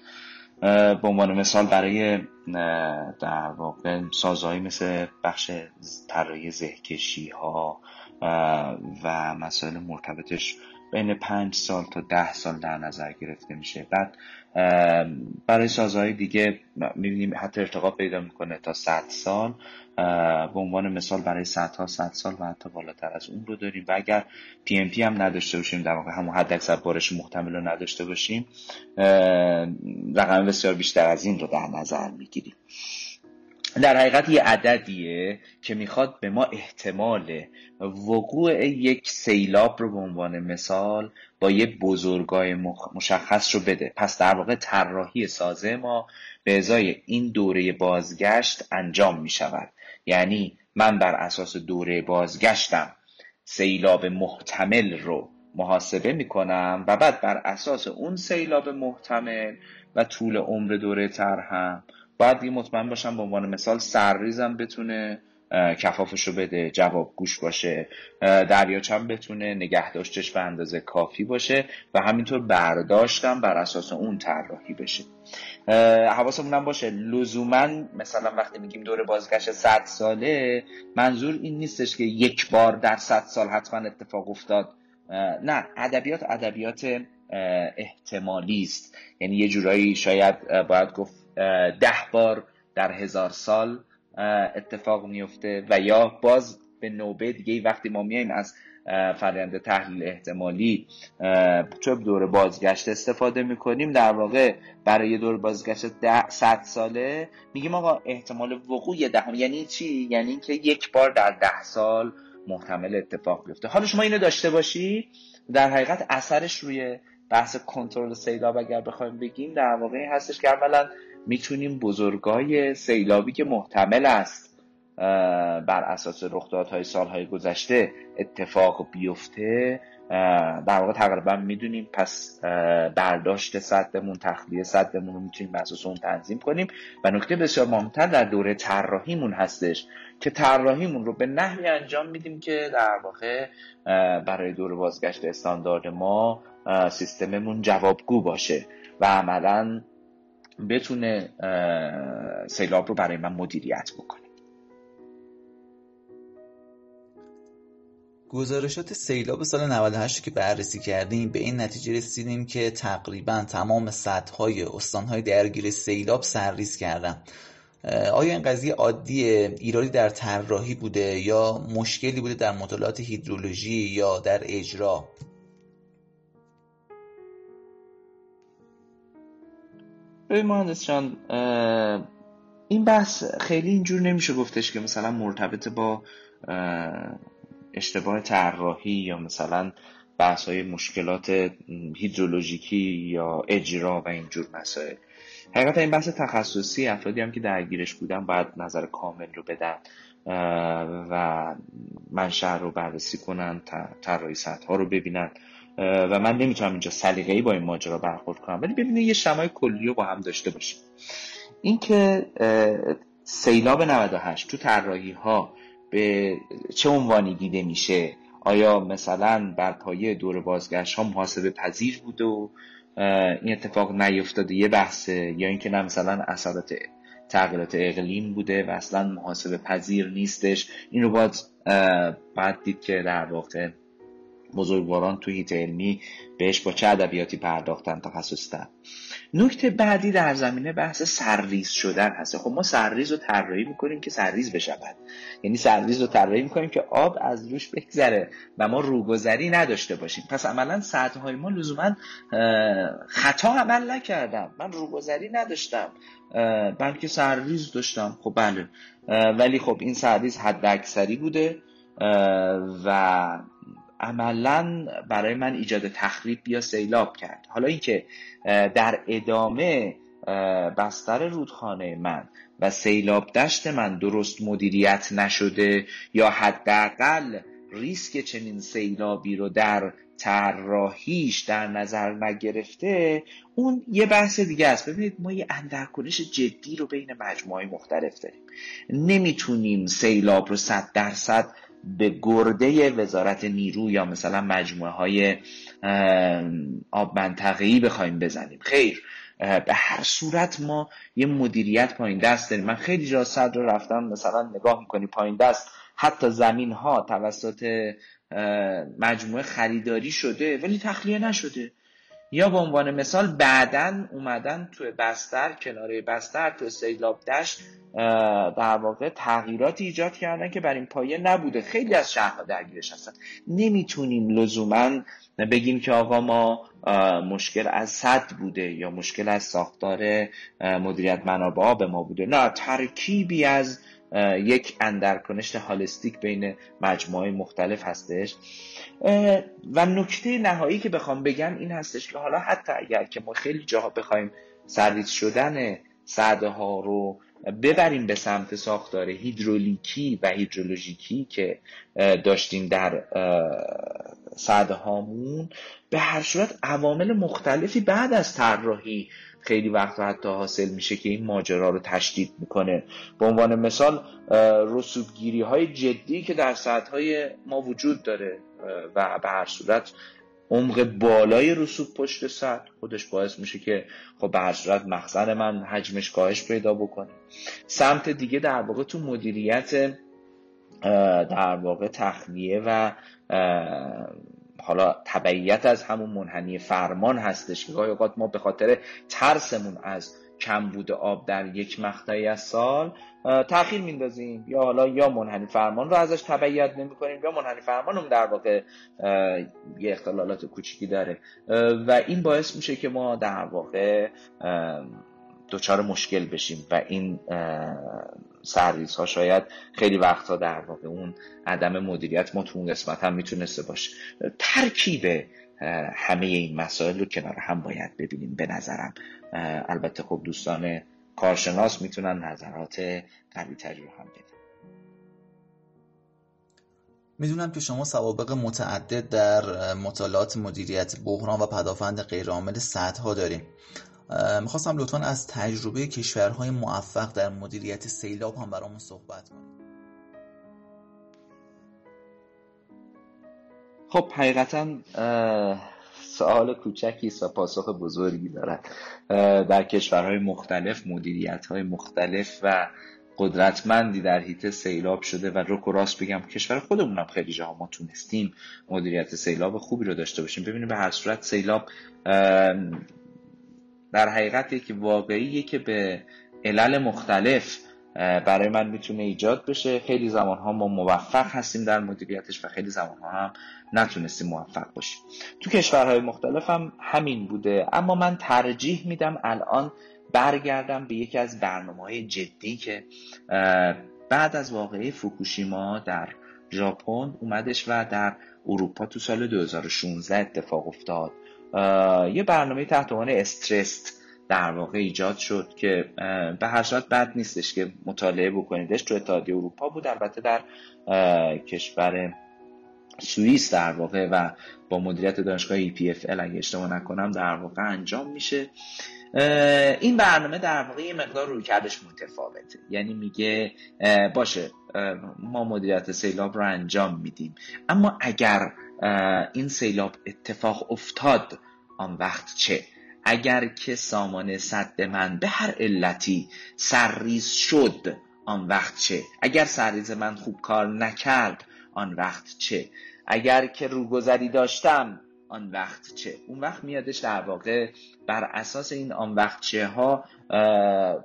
C: به عنوان مثال برای در واقع سازهایی مثل بخش طراحی زهکشی ها و مسائل مرتبطش بین پنج سال تا ده سال در نظر گرفته میشه. بعد برای سازهای دیگه می‌بینیم حتی ارتقا پیدا می‌کنه تا 100 سال. به عنوان مثال برای صدها صد سال و حتی بالاتر از اون رو داریم. و اگر پی ام پی هم نداشته باشیم در واقع همون حد اکثر بارش محتمل رو نداشته باشیم رقم بسیار بیشتر از این رو در نظر می‌گیریم. در حقیقت یه عددیه که می‌خواد به ما احتمال وقوع یک سیلاب رو به عنوان مثال با یه بزرگای مشخص رو بده. پس در واقع طراحی سازه ما به ازای این دوره بازگشت انجام می شود یعنی من بر اساس دوره بازگشتم سیلاب محتمل رو محاسبه می کنم و بعد بر اساس اون سیلاب محتمل و طول عمر دوره ترهم باید یه مطمئن باشم به عنوان مثال سرریزم بتونه کفافش رو بده جواب گوش باشه دریاچم بتونه نگه داشتش به اندازه کافی باشه و همینطور برداشتم بر اساس اون طراحی بشه. حواسمون هم باشه. لزوما مثلا وقتی میگیم دور بازگشت 100 ساله منظور این نیستش که یک بار در 100 سال حتما اتفاق افتاد. نه ادبیات ادبیات احتمالی است. یعنی یه جورایی شاید باید گفت ده بار در هزار سال اتفاق میفته و یا باز به نوبه دیگه وقتی ما میایم از فرآیند تحلیل احتمالی چه دور بازگشت استفاده می‌کنیم در واقع برای دور بازگشت ده صد ساله میگیم آقا احتمال وقوع دهم یعنی چی؟ یعنی اینکه یک بار در ده سال محتمل اتفاق بیفته. حالا شما اینو داشته باشی؟ در حقیقت اثرش روی بحث کنترل سیلاب اگر بخوایم بگیم در واقع هستش که اولا می‌تونیم بزرگای سیلابی که محتمل است بر اساس رخدادهای سالهای گذشته اتفاق بیفته در واقع تقریبا می‌دونیم پس برداشت صدمون تخلیه صدمون رو می‌تونیم بر اساس اون تنظیم کنیم. و نکته بسیار مهمتر در دوره طراحیمون هستش که طراحیمون رو به نحوی انجام میدیم که در واقع برای دور بازگشت استاندارد ما سیستممون جوابگو باشه و عملا بتونه سیلاب رو برای من مدیریت بکنه.
B: گزارشات سیلاب سال 98 که بررسی کردیم به این نتیجه رسیدیم که تقریبا تمام سدهای استانهای درگیر سیلاب سرریز کردن. آیا این قضیه عادی ایرادی در طراحی بوده یا مشکلی بوده در مطالعات هیدرولوژی یا در اجرا؟
C: ببین مهندس جان این بحث خیلی اینجور نمیشه گفتش که مثلا مرتبط با اشتباه طراحی یا مثلا بحث های مشکلات هیدرولوژیکی یا اجرا و اینجور مسائل. حقیقتا این بحث تخصصی افرادی هم که درگیرش بودن باید نظر کامل رو بدن و منشأ رو بررسی کنن طراحی سطح ها رو ببینن. و من نمی‌تونم اینجا سلیقه‌ای با این ماجرا برخورد کنم. ولی ببینید یه شمای کلی رو با هم داشته باشیم. اینکه سیلاب 98 تو طراحی ها به چه عنوانی دیده میشه؟ آیا مثلا بر پایه دور بازگشت ها محاسبه پذیر بوده و این اتفاق نیفتاده یه بحثه؟ یا اینکه نه مثلا اثرات تغییرات اقلیم بوده و اصلا محاسبه پذیر نیستش؟ این رو باید باید دید که در واقع بزرگواران تو هیت علمی بهش با چه ادبیاتی پرداختن تخصص نکته بعدی در زمینه بحث سرریز شدن هست. خب ما سرریز رو طراحی می‌کنیم که سرریز بشود. یعنی سرریز رو طراحی می‌کنیم که آب از روش بگذره و ما روگذری نداشته باشیم. پس عملا سطح های ما لزوما خطا عمل نکردم من روگذری نداشتم. بلکه سرریز داشتم. خب بله. ولی خب این سرریز حد اکثری بوده و عملا برای من ایجاد تخریب یا سیلاب کرد. حالا اینکه در ادامه بستر رودخانه من و سیلاب دشت من درست مدیریت نشده یا حداقل ریسک چنین سیلابی رو در طراحیش در نظر نگرفته اون یه بحث دیگه است. ببینید ما یه اندرکنش جدی رو بین مجموعه مختلف داریم. نمی‌تونیم سیلاب رو صد درصد به گرده وزارت نیرو یا مثلا مجموعه های آب منطقه‌ای بخوایم بزنیم. خیر به هر صورت ما یه مدیریت پایین دست داریم. من خیلی جا صد رو رفتم مثلا نگاه می‌کنی پایین دست حتی زمین ها توسط مجموعه خریداری شده ولی تخلیه نشده. یا به عنوان مثال بعدا اومدن توی بستر کناره بستر تو سیلاب دشت در واقع تغییراتی ایجاد کردن که بر این پایه نبوده. خیلی از شهرها درگیرش هستن. نمی‌تونیم لزوما بگیم که آقا ما مشکل از صد بوده یا مشکل از ساختار مدیریت منابع به ما بوده. نه ترکیبی از یک اندرکنشت هالستیک بین مجموعه مختلف هستش. و نکته نهایی که بخوام بگم این هستش که حالا حتی اگر که ما خیلی جاها بخوایم سرویس شدن سعده ها رو ببریم به سمت ساختار هیدرولیکی و هیدرولوژیکی که داشتیم در سعده هامون به هر صورت عوامل مختلفی بعد از طراحی خیلی وقت حتی حاصل میشه که این ماجرا رو تشدید می‌کنه. به عنوان مثال رسوبگیری های جدی که در سطح های ما وجود داره و به هر صورت عمق بالای رسوب پشت سطح خودش باعث میشه که خب به هر صورت مخزن من حجمش کاهش پیدا بکنه. سمت دیگه در واقع تو مدیریت در واقع تخلیه و حالا تبعیت از همون منحنی فرمان هستش که گاهی اوقات ما به خاطر ترسمون از کمبود آب در یک مقطعی از سال تاخیر میندازیم. یا حالا یا منحنی فرمان رو ازش تبعیت نمی کنیم یا منحنی فرمان هم در واقع یه اختلالات کوچیکی داره. و این باعث میشه که ما در واقع دچار مشکل بشیم و این سرویس ها شاید خیلی وقتها در واقع اون عدم مدیریت ما تو اون قسمت هم می‌تونسته باشه. ترکیب همه این مسائل رو کنار هم باید ببینیم به نظرم. البته خب دوستان کارشناس می‌تونن نظرات قوی تری رو هم بدن.
B: می‌دونم که شما سوابق متعدد در مطالعات مدیریت بحران و پدافند غیرعامل ها داریم می‌خواستم لطفا از تجربه کشورهای موفق در مدیریت سیلاب هم برامون صحبت کنید.
C: خب حقیقتا سوال کوچکی و پاسخ بزرگی دارد. در کشورهای مختلف مدیریت های مختلف و قدرتمندی در حیطه سیلاب شده و رک و راست بگم کشور خودمونم خیلی جاها ما تونستیم مدیریت سیلاب خوبی رو داشته باشیم. ببینیم به هر صورت سیلاب در حقیقت یک واقعیه که به علل مختلف برای من می‌تونه ایجاد بشه. خیلی زمان ها ما موفق هستیم در مدیریتش و خیلی زمان ها هم نتونستیم موفق باشیم. تو کشورهای مختلف هم همین بوده. اما من ترجیح میدم الان برگردم به یکی از برنامه های جدی که بعد از واقعه فوکوشیما در ژاپن اومدش و در اروپا تو سال 2016 اتفاق افتاد. یه برنامه تحت عنوان استرست در واقع ایجاد شد که به هر صورت بد نیستش که مطالعه بکنیدش. تو اتحادیه اروپا بود البته در کشور سوئیس در واقع و با مدیریت دانشگاه EPFL اگه اشتباه نکنم در واقع انجام میشه. این برنامه در واقع یه مقدار روی کردش متفاوته. یعنی میگه باشه ما مدیریت سیلاب رو انجام میدیم. اما اگر این سیلاب اتفاق افتاد آن وقت چه؟ اگر که سامان صد من به هر علتی سرریز شد آن وقت چه؟ اگر سرریز من خوب کار نکرد آن وقت چه؟ اگر که روگذری داشتم آن وقت چه. اون وقت میادش در واقع بر اساس این آن وقت چه ها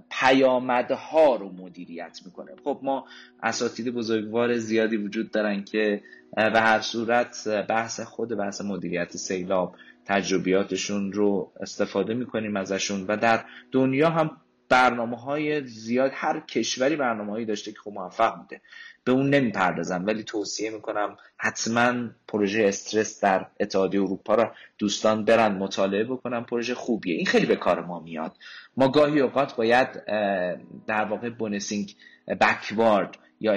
C: پیامدها رو مدیریت می‌کنه. خب ما اساتید بزرگوار زیادی وجود دارن که به هر صورت بحث خود بحث مدیریت سیلاب تجربیاتشون رو استفاده می‌کنیم ازشون و در دنیا هم برنامه های زیاد هر کشوری برنامه هایی داشته که خب موفق بوده. به اون نمی‌پردازم ولی توصیه می‌کنم حتما پروژه استرس در اتحادیه اروپا را دوستان برن مطالعه بکنن پروژه خوبیه. این خیلی به کار ما میاد. ما گاهی اوقات باید در واقع بونسینگ بکوارد یا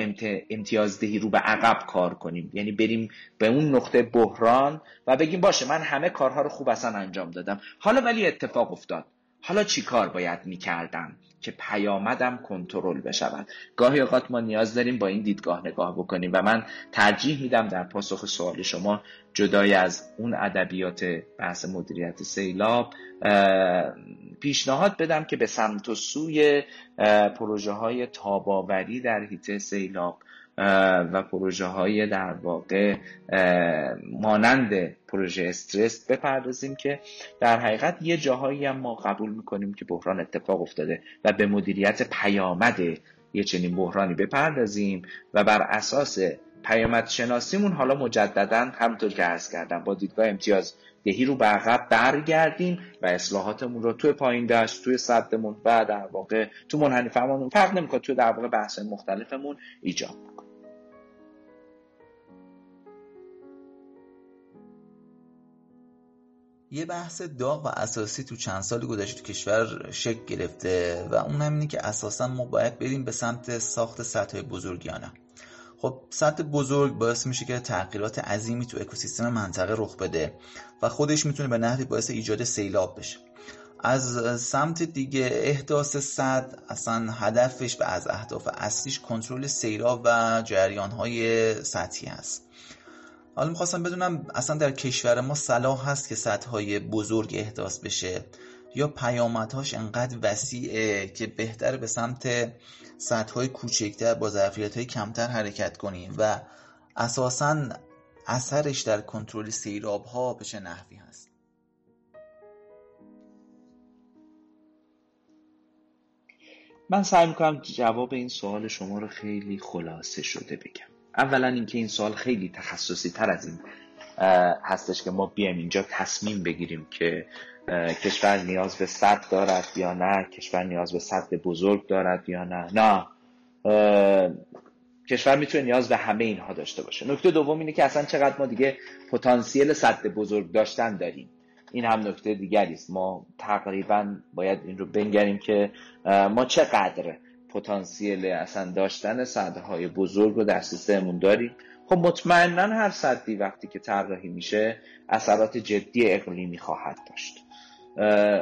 C: امتیازدهی رو به عقب کار کنیم. یعنی بریم به اون نقطه بحران و بگیم باشه من همه کارها رو خوب اصلا انجام دادم. حالا ولی اتفاق افتاد. حالا چی کار باید می‌کردم؟ که پیامدم کنترل بشود. گاهی اوقات ما نیاز داریم با این دیدگاه نگاه بکنیم و من ترجیح میدم در پاسخ سوال شما جدای از اون ادبیات بحث مدیریت سیلاب پیشنهاد بدم که به سمت و سوی پروژه های تاباوری در حیطه سیلاب و پروژه های در واقع مانند پروژه استرس بپردازیم که در حقیقت یه جاهایی هم ما قبول می‌کنیم که بحران اتفاق افتاده و به مدیریت پیامد یه چنین بحرانی بپردازیم و بر اساس پیامد شناسیمون حالا مجددا همونطور که عرض کردم با دیدگاه امتیاز دهی رو به عقب برگردیم و اصلاحاتمون رو توی پایین دست توی صدمون و در واقع تو منحنی فرق نمی‌کنه توی در واقع بحث مختلفمون ایجاد
B: یه بحث داغ و اساسی تو چند سال گذشته تو کشور شکل گرفته و اون هم اینه که اساسا ما باید بریم به سمت ساخت سطح بزرگیانه خب سطح بزرگ باعث میشه که تغییرات عظیمی تو اکوسیستم منطقه رخ بده و خودش می‌تونه به نحوی باعث ایجاد سیلاب بشه. از سمت دیگه احداث صد اصلا هدفش به از اهداف اصلیش کنترل سیلاب و جریان های سطحی هست. حالا می‌خواستم بدونم اصلا در کشور ما صلاح هست که سطح های بزرگ احداث بشه یا پیامدهاش انقدر وسیعه که بهتر به سمت سطح های کوچکتر با ظرفیت های کمتر حرکت کنیم و اساسا اثرش در کنترل سیراب ها به چه نحوی هست؟
C: من سعی می‌کنم جواب این سوال شما رو خیلی خلاصه شده بگم. اولا اینکه این سوال خیلی تخصصی تر از این هستش که ما بیایم اینجا تصمیم بگیریم که کشور نیاز به صد دارد یا نه کشور نیاز به صد بزرگ دارد یا نه. نه. کشور می‌تونه نیاز به همه اینها داشته باشه. نکته دوم اینه که اصلا چقدر ما دیگه پتانسیل صد بزرگ داشتن داریم. این هم نکته دیگری است. ما تقریبا باید این رو بنگریم که ما چقدر پتانسیل اصلا داشتن صدهای بزرگ رو در سیستممون داریم. خب مطمئنا هر صدی وقتی که طراحی میشه اثرات جدی اقلیمی خواهد داشت.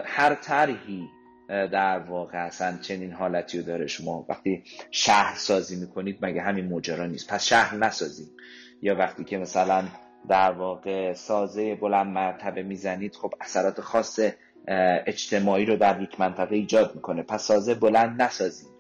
C: هر طرحی در واقع اصلا چنین حالتی رو داره شما وقتی شهر سازی می‌کنید مگه همین ماجرا نیست؟ پس شهر نسازیم. یا وقتی که مثلا در واقع سازه بلند مرتبه می‌زنید خب اثرات خاص اجتماعی رو در یک منطقه ایجاد می‌کنه. پس سازه بلند نسازیم.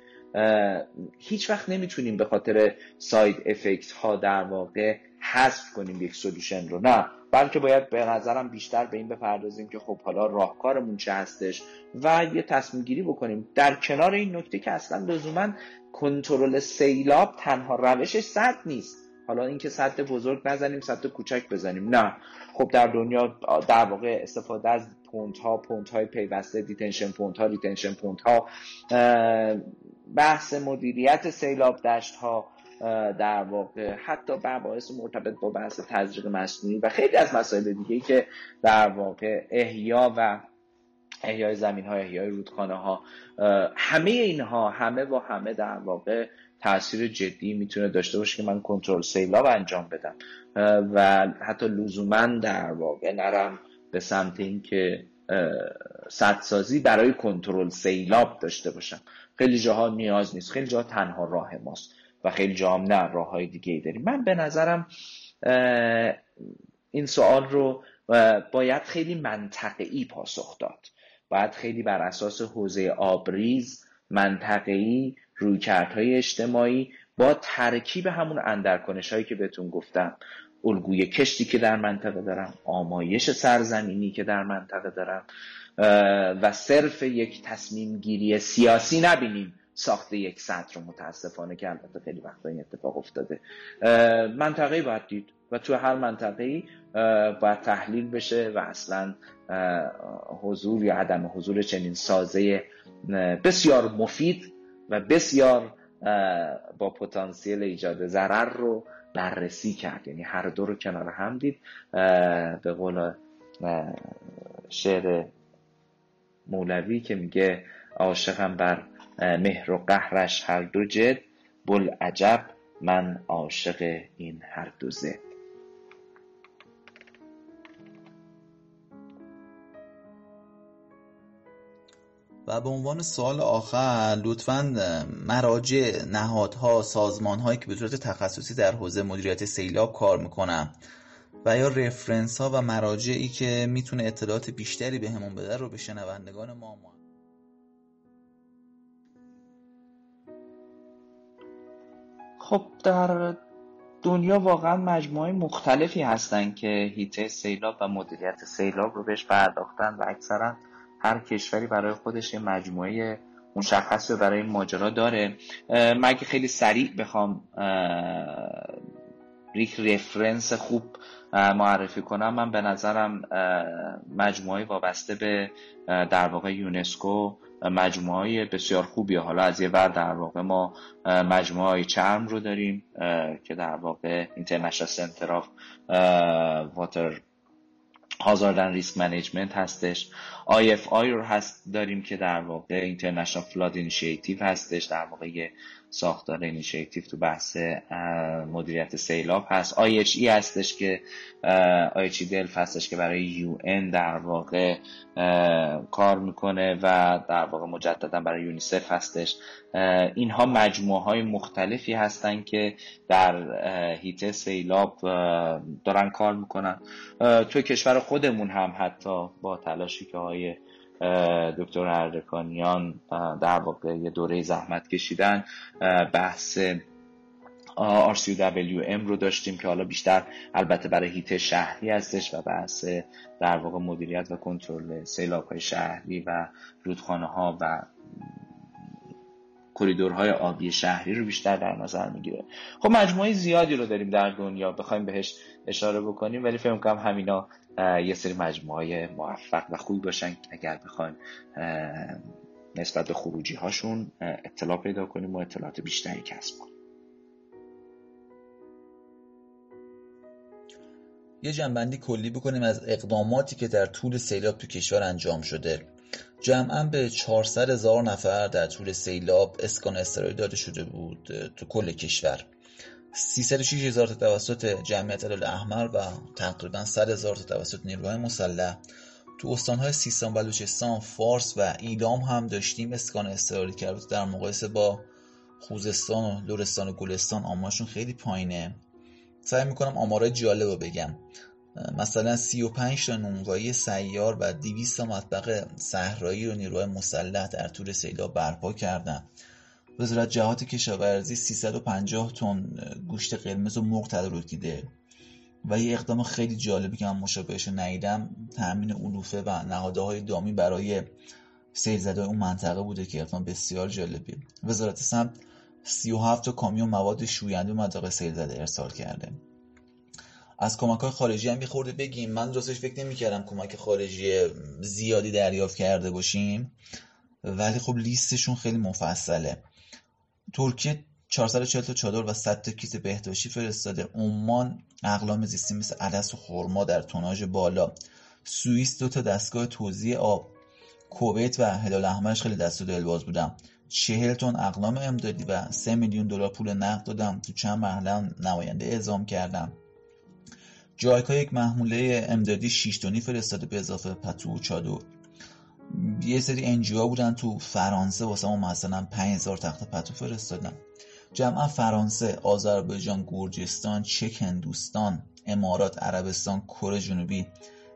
C: هیچ وقت نمی‌تونیم به خاطر ساید افکت ها در واقع حذف کنیم یک سلوشن رو. نه. بلکه باید به نظرم بیشتر به این بپردازیم که خب حالا راهکارمون چه هستش و یه تصمیم گیری بکنیم. در کنار این نکته که اصلا لزوما کنترل سیلاب تنها روشش سد نیست. حالا اینکه سد بزرگ نزنیم سد کوچک بزنیم. نه. خب در دنیا در واقع استفاده از pond ها pond های پیوسته detention pond ها retention pond ها بحث مدیریت سیلاب دشت ها در واقع حتی مباحث مرتبط با بحث تزریق مصنوعی و خیلی از مسائل دیگه که در واقع احیا و احیای زمین های احیای رودخانه ها همه اینها همه و همه در واقع تاثیر جدی می‌تونه داشته باشه که من کنترل سیلاب انجام بدم. و حتی لزوما در واقع نرم به سمت اینکه سدسازی برای کنترل سیلاب داشته باشم خیلی جاها نیاز نیست. خیلی جاها تنها راه ماست و خیلی جاها نه راه های دیگه ای داریم. من به نظرم این سوال رو باید خیلی منطقی پاسخ داد. باید خیلی بر اساس حوزه آبریز منطقی رویکردهای اجتماعی با ترکیب همون اندرکنش هایی که بهتون گفتم. الگوی کشتی که در منطقه دارم آمایش سرزمینی که در منطقه دارم و صرف یک تصمیم گیری سیاسی نبینیم ساخت یک سطر رو. متاسفانه که البته خیلی وقتا این اتفاق افتاده. منطقه باید دید و تو هر منطقه باید تحلیل بشه و اصلا حضور یا عدم حضور چنین سازه بسیار مفید و بسیار با پتانسیل ایجاد ضرر رو بررسی کرد. یعنی هر دو رو کنار هم دید. به قول شعر مولوی که میگه عاشقم بر مهر و قهرش هر دو جد بل عجب من عاشق این هر دو زد.
B: به عنوان سوال آخر لطفا مراجع نهادها سازمان هایی که به صورت تخصصی در حوزه مدیریت سیلاب کار می‌کنن و یا رفرنس ها و مراجعی که می‌تونه اطلاعات بیشتری به همون بده رو به شنوندگان ما ما
C: خب در دنیا واقعا مجموعه مختلفی هستن که هیته سیلاب و مدیریت سیلاب رو بهش پرداختن و اکثرا هر کشوری برای خودش یه مجموعه مشخص برای ماجرا داره. مگه خیلی سریع بخوام ریک رفرنس خوب معرفی کنم. من به نظرم مجموعه وابسته به در واقع یونسکو مجموعه بسیار خوبیه. حالا از یه ور در واقع ما مجموعه ICHARM رو داریم که در واقع international center of water hazard risk management هستش. IFI رو هست داریم که در واقع international flood initiative هستش در واقع ساختار اینیشیتیو تو بحث مدیریت سیلاب هست. IHE هستش که IHE Delft هستش که برای UN در واقع کار می‌کنه و در واقع مجددا برای یونیسف هستش. اینها مجموعه های مختلفی هستن که در هیته سیلاب دارن کار می‌کنن. تو کشور خودمون هم حتی با تلاشی که های دکتر اردکانیان در واقع یه دوره زحمت کشیدن. بحث RCWM رو داشتیم که حالا بیشتر البته برای هیت شهری هستش و بحث در واقع مدیریت و کنترل سیلاب های شهری و رودخانه ها و کریدورهای آبی شهری رو بیشتر در نظر می‌گیره. خب مجموعه زیادی رو داریم در دنیا بخوایم بهش اشاره بکنیم ولی فکر کنم همینا یه سری مجموعه موفق و خوبی باشن اگر بخوایم نسبت به خروجی هاشون اطلاع پیدا کنیم و اطلاعات بیشتری کسب کنیم.
B: یه جنبندی کلی بکنیم از اقداماتی که در طول سیلاب تو کشور انجام شده. جمعا به 400 هزار نفر در طول سیلاب اسکان استرایی داده شده بود تو کل کشور. 306 هزار توسط جمعیت علال احمر و تقریبا 100 هزار توسط نیروهای مسلح. تو استانهای سیستان بلوچستان فارس و ایدام هم داشتیم اسکان استراری کرده در مقایسه با خوزستان و لورستان و گلستان آمارشون خیلی پایینه. سعی می‌کنم آمارای جالب رو بگم. مثلا 35 تا نونوایی سیار و 200 تا مطبق صحرایی رو نیروهای مسلح در طول سیلاب برپا کردن. وزارت جهات کشاورزی 350 تن گوشت قرمز و مرغ تدارک دیده. و یه اقدام خیلی جالبی که من مشابهش ندیدم تأمین علوفه و های دامی برای سیل زده اون منطقه بوده که اقدام بسیار جالبی. وزارت سمت 37 تا کامیون مواد شوینده و منطقه سیل زده ارسال کرده. از کمک های خارجی هم خورده بگیم من راستش فکر نمی‌کردم کمک خارجی زیادی دریافت کرده باشیم ولی خب لیستشون خیلی مفصله. ترکیه 440 تا چادر و 100 تا کیت بهداشتی فرستاده. عمان اقلام زیستی مثل عدس و خرما در توناژ بالا. سوئیس دو تا دستگاه توزیع آب. کویت و هلال احمرش خیلی دست و دلباز بودم چهل تن اقلام امدادی و سه میلیون دلار پول نقد دادم تو چند محله نماینده اعزام کردم جایکا یک محموله امدادی 6 تونی فرستاده به اضافه پتو و چادر یه سری انجیو بودن تو فرانسه واسه ما مثلا 5000 تخت پتو فرستادن جمعا فرانسه، آذربایجان، گرجستان، چک هندوستان، امارات، عربستان، کره جنوبی،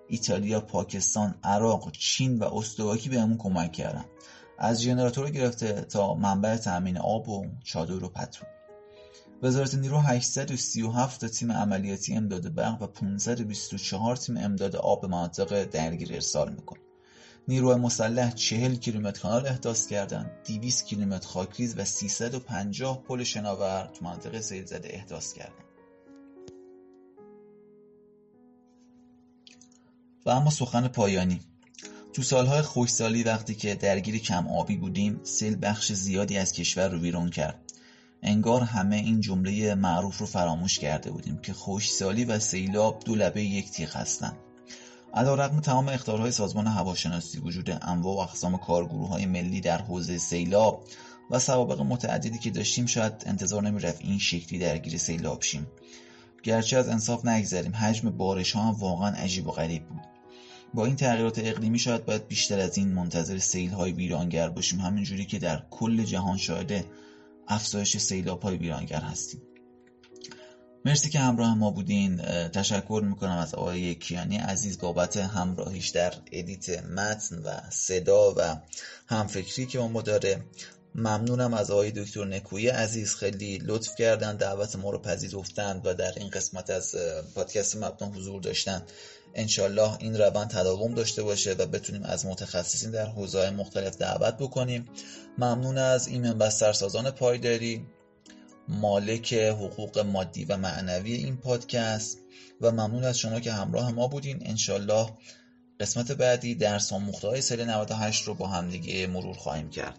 B: ایتالیا، پاکستان، عراق، چین و اسلواکی بهمون کمک کردن. از ژنراتور گرفته تا منبع تأمین آب و چادر و پتو. وزارت نیرو 837 تا تیم عملیاتی امداد برق و 524 تیم امداد آب به مناطق درگیر ارسال می‌کنه. نیروی مسلح 40 کیلومتر کانال احداث کردند 200 کیلومتر خاکریز و 350 پل شناور تو منطقه سیل زده احداث کردند. و اما سخن پایانی. تو سالهای خوشسالی وقتی که درگیر کم آبی بودیم سیل بخش زیادی از کشور رو ویران کرد. انگار همه این جمله معروف رو فراموش کرده بودیم که خوشسالی و سیلاب دو لبه یک تیغ هستند رقم تمام اختارهای سازمان هواشناسی وجود انواع و اقسام های ملی در حوزه سیلاب و سوابق متعددی که داشتیم شاید انتظار نمی‌رفت این شکلی درگیر سیلاب شیم. گرچه از انصاف نگذریم حجم بارش ها واقعا عجیب و غریب بود. با این تغییرات اقلیمی شاید باید بیشتر از این منتظر سیل های ویرانگر باشیم همینجوری که در کل جهان شاهد افزایش سیلاب های ویرانگر هستیم. مرسی که همراه ما بودین. تشکر می‌کنم از آقای کیانی عزیز بابت همراهیش در edit متن و صدا و همفکری که ما داره. ممنونم از آقای دکتر نکویی عزیز. خیلی لطف کردن دعوت ما رو پذیرفتند و در این قسمت از پادکست مبنا حضور داشتن. انشالله این روند تداوم داشته باشه و بتونیم از متخصصین در حوزه مختلف دعوت بکنیم. ممنون از این بسترسازان پایداری مالک حقوق مادی و معنوی این پادکست و ممنون از شما که همراه ما بودین. انشالله قسمت بعدی درس آموخته های سال 98 رو با همدیگه مرور خواهیم کرد.